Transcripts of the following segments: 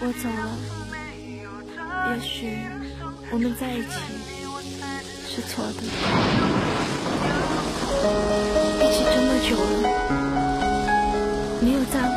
我走了，也许我们在一起是错的。一起这么久了，没有在乎。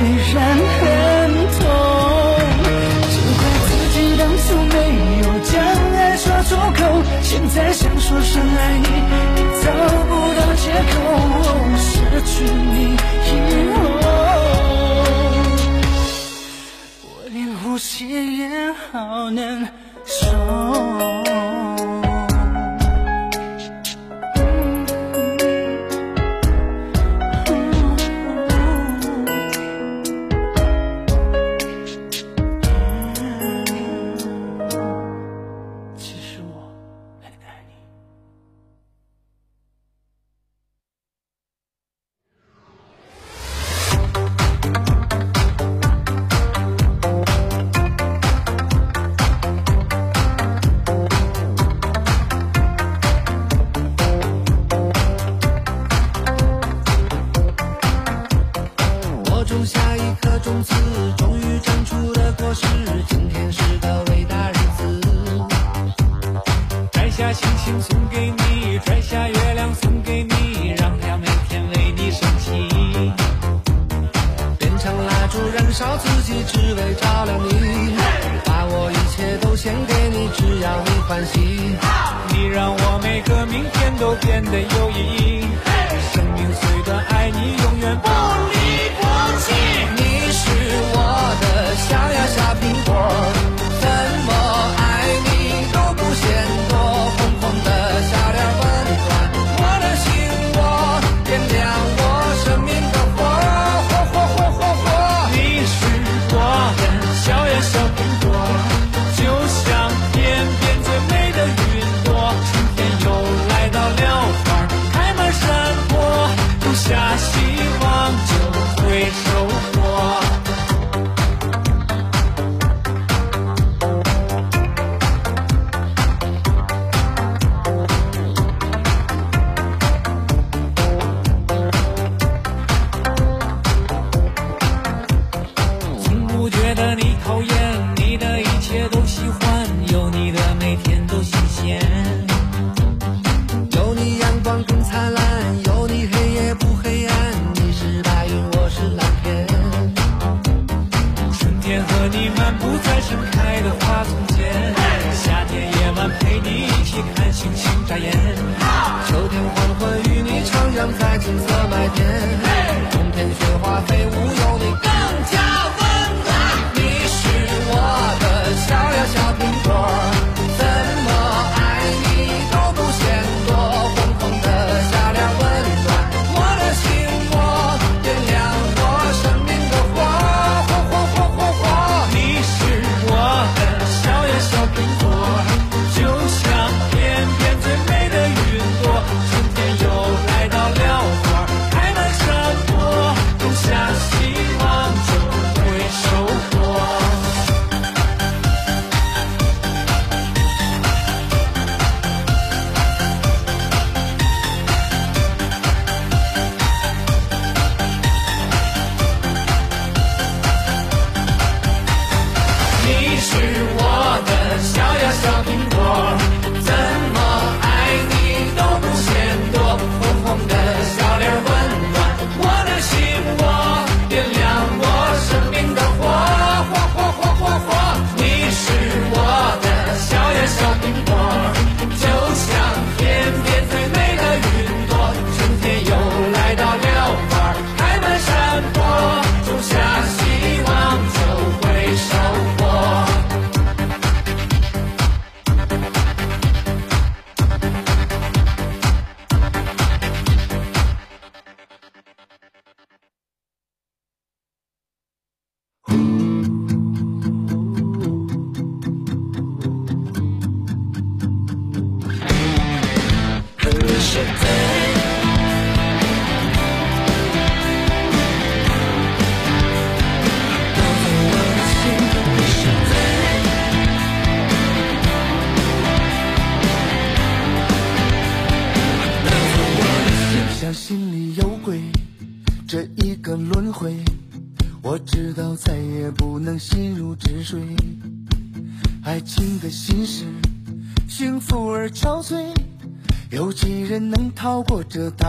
虽然很痛，只怪自己当初没有将爱说出口。现在想说声爱你，也找不到借口。失去你以后，我连呼吸也好难受。将在金色麦田。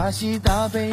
大喜大悲，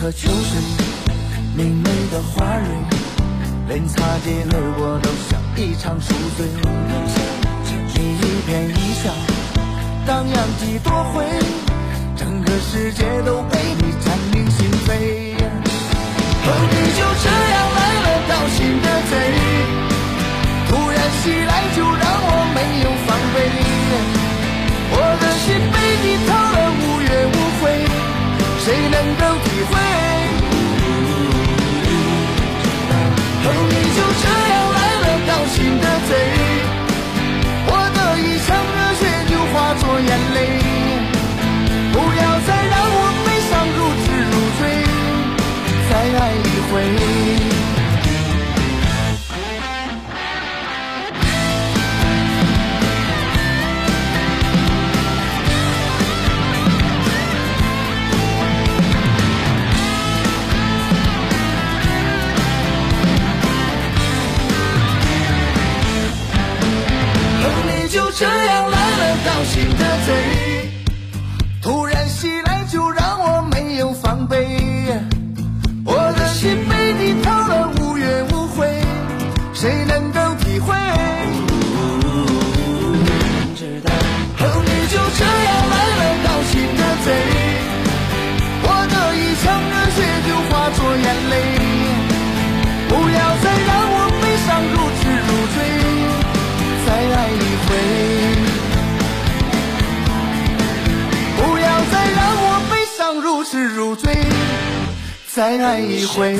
和秋水，明媚的花蕊，连擦肩而过都像一场宿醉。你一颦一笑，荡漾几多回，整个世界都被你占领心扉。和，你就这样来了，盗心的贼，突然袭来就让我没有防备。我的心被你掏了无怨无悔，谁能够体会？哼，你就这样来了，高兴的。这样乱了高兴的嘴。再爱一回。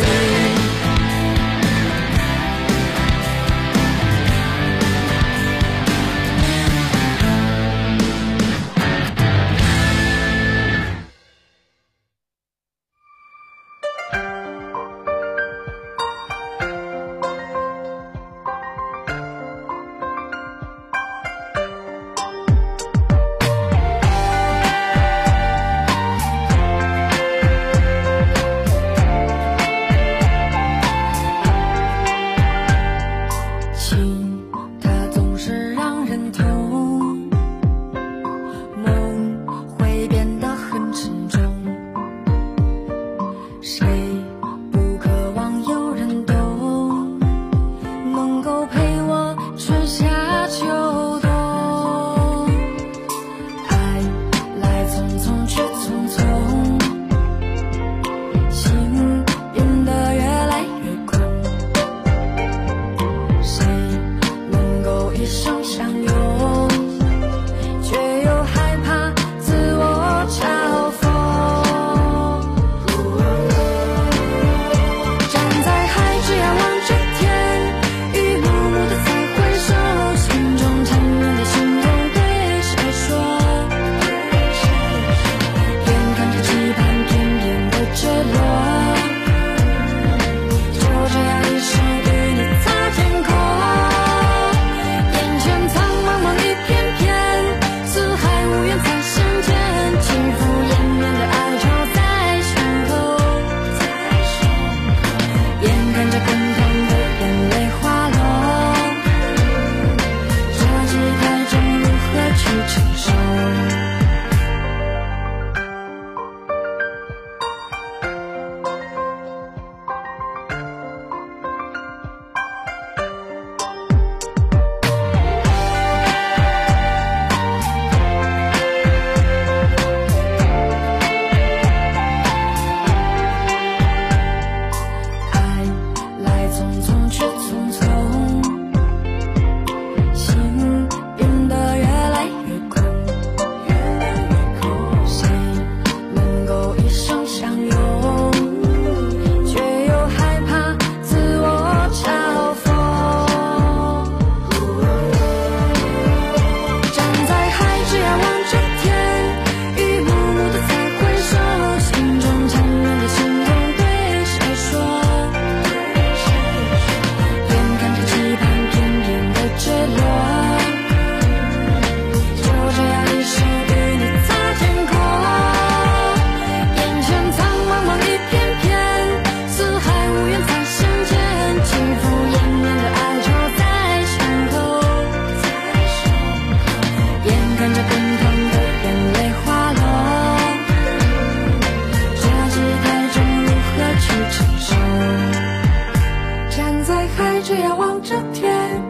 却仰望着天，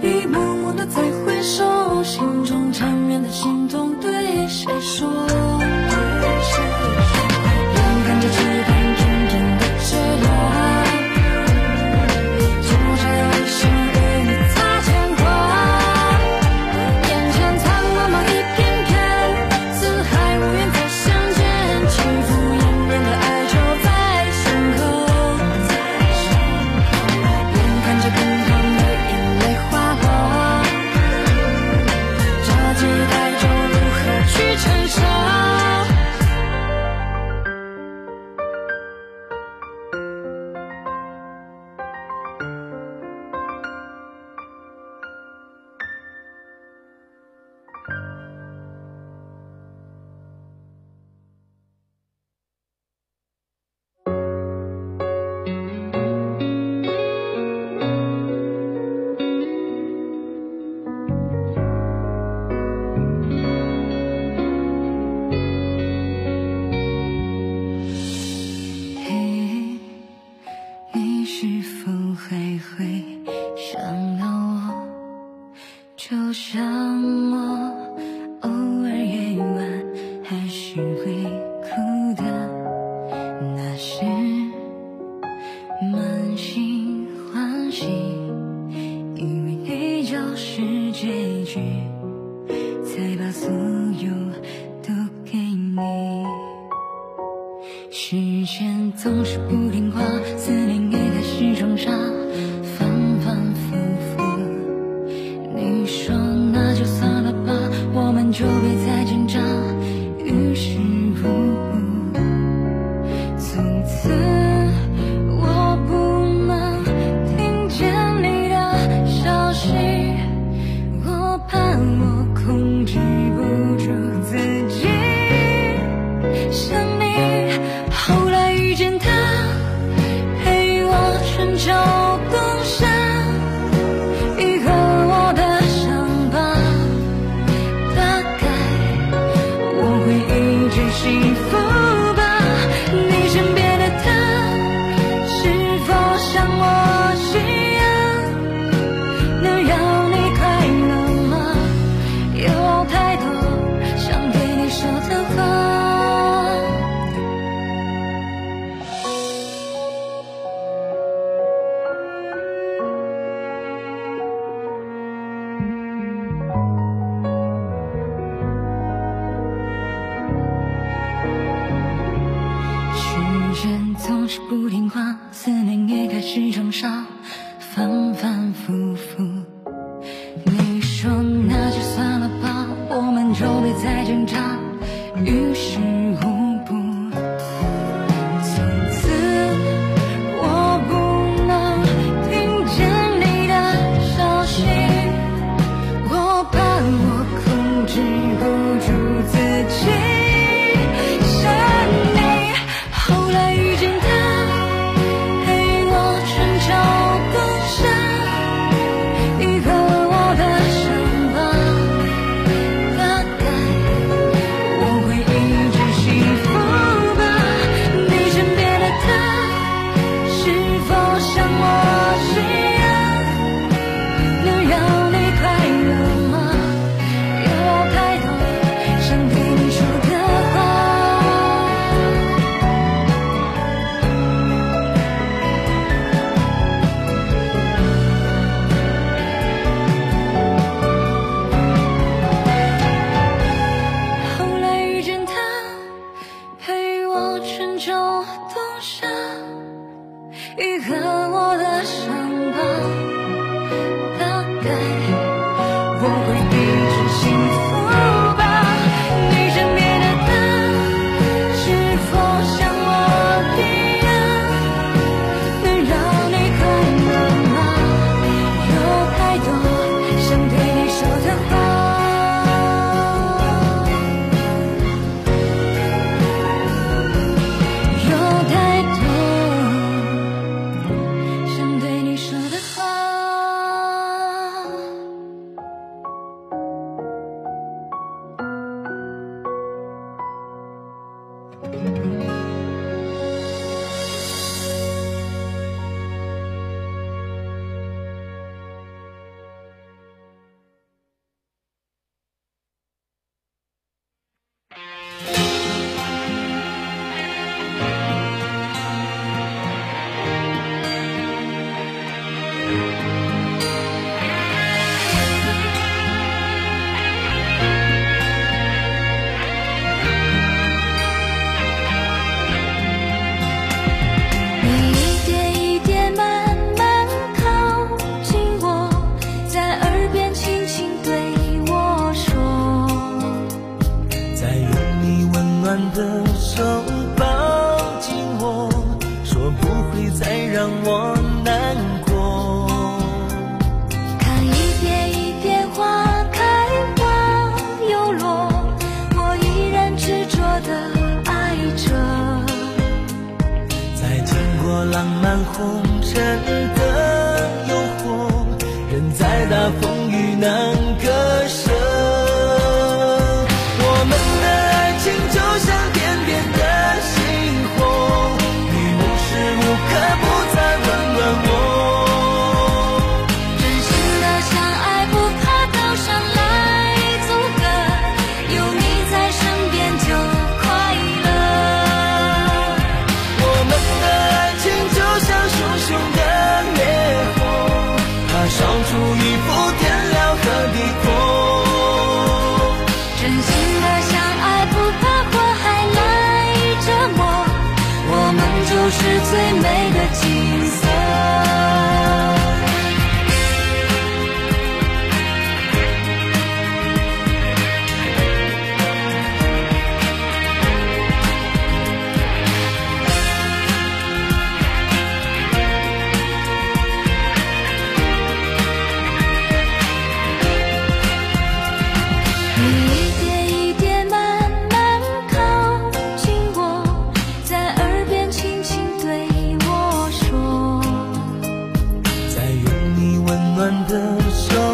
一幕幕的再回首，心中缠绵的心痛对谁说？说我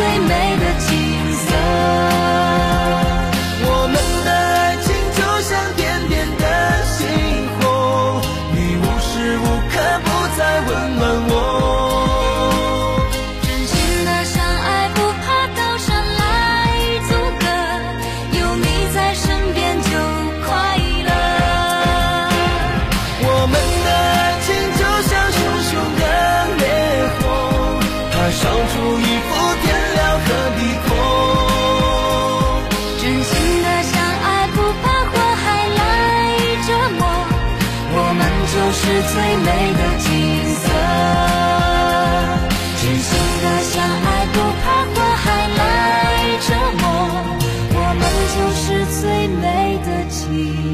最美的景色。You.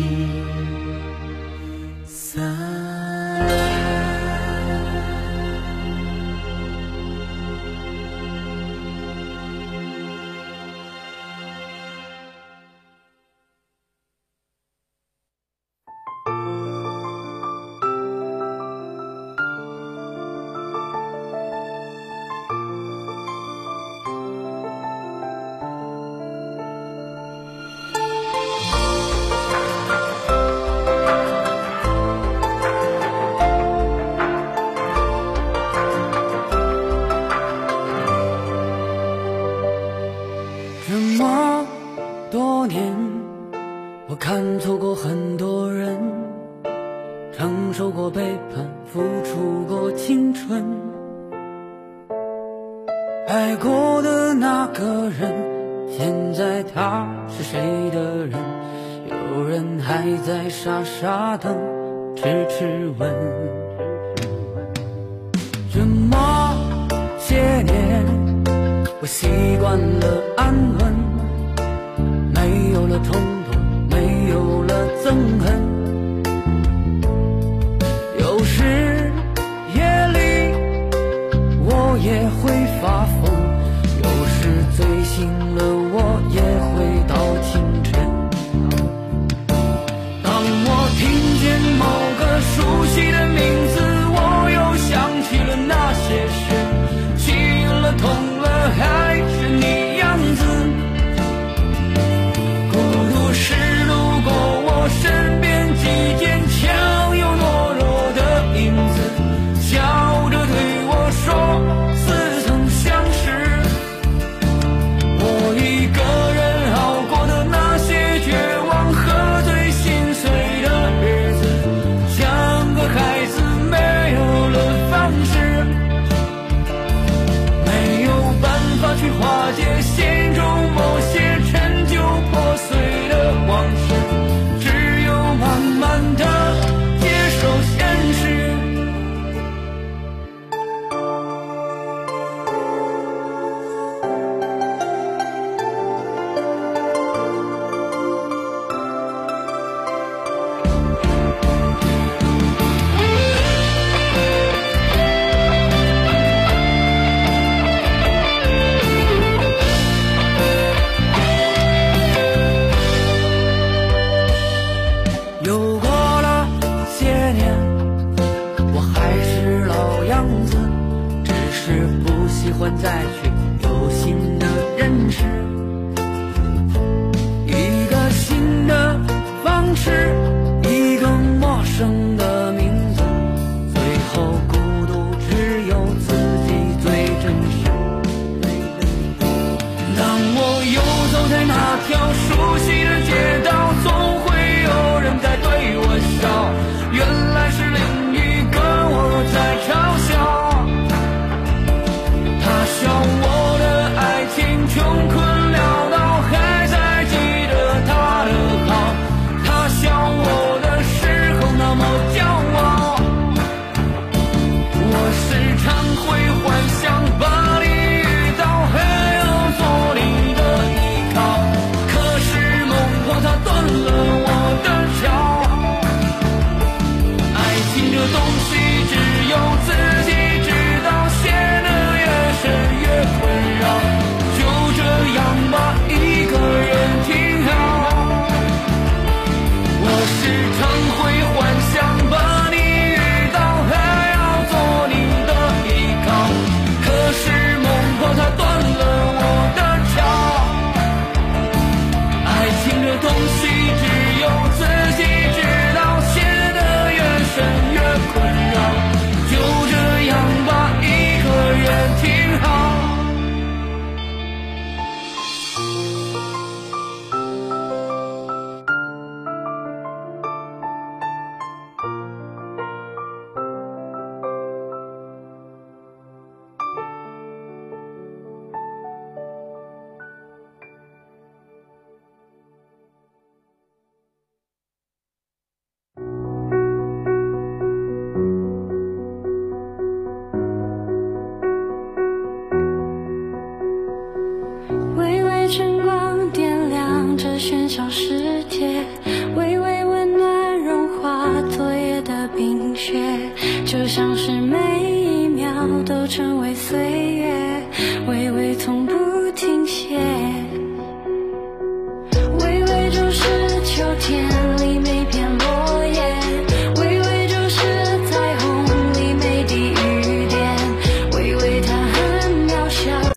春。爱过的那个人，现在他是谁的人？有人还在傻傻等，痴痴问。这么些年，我习惯了安稳，没有了痛。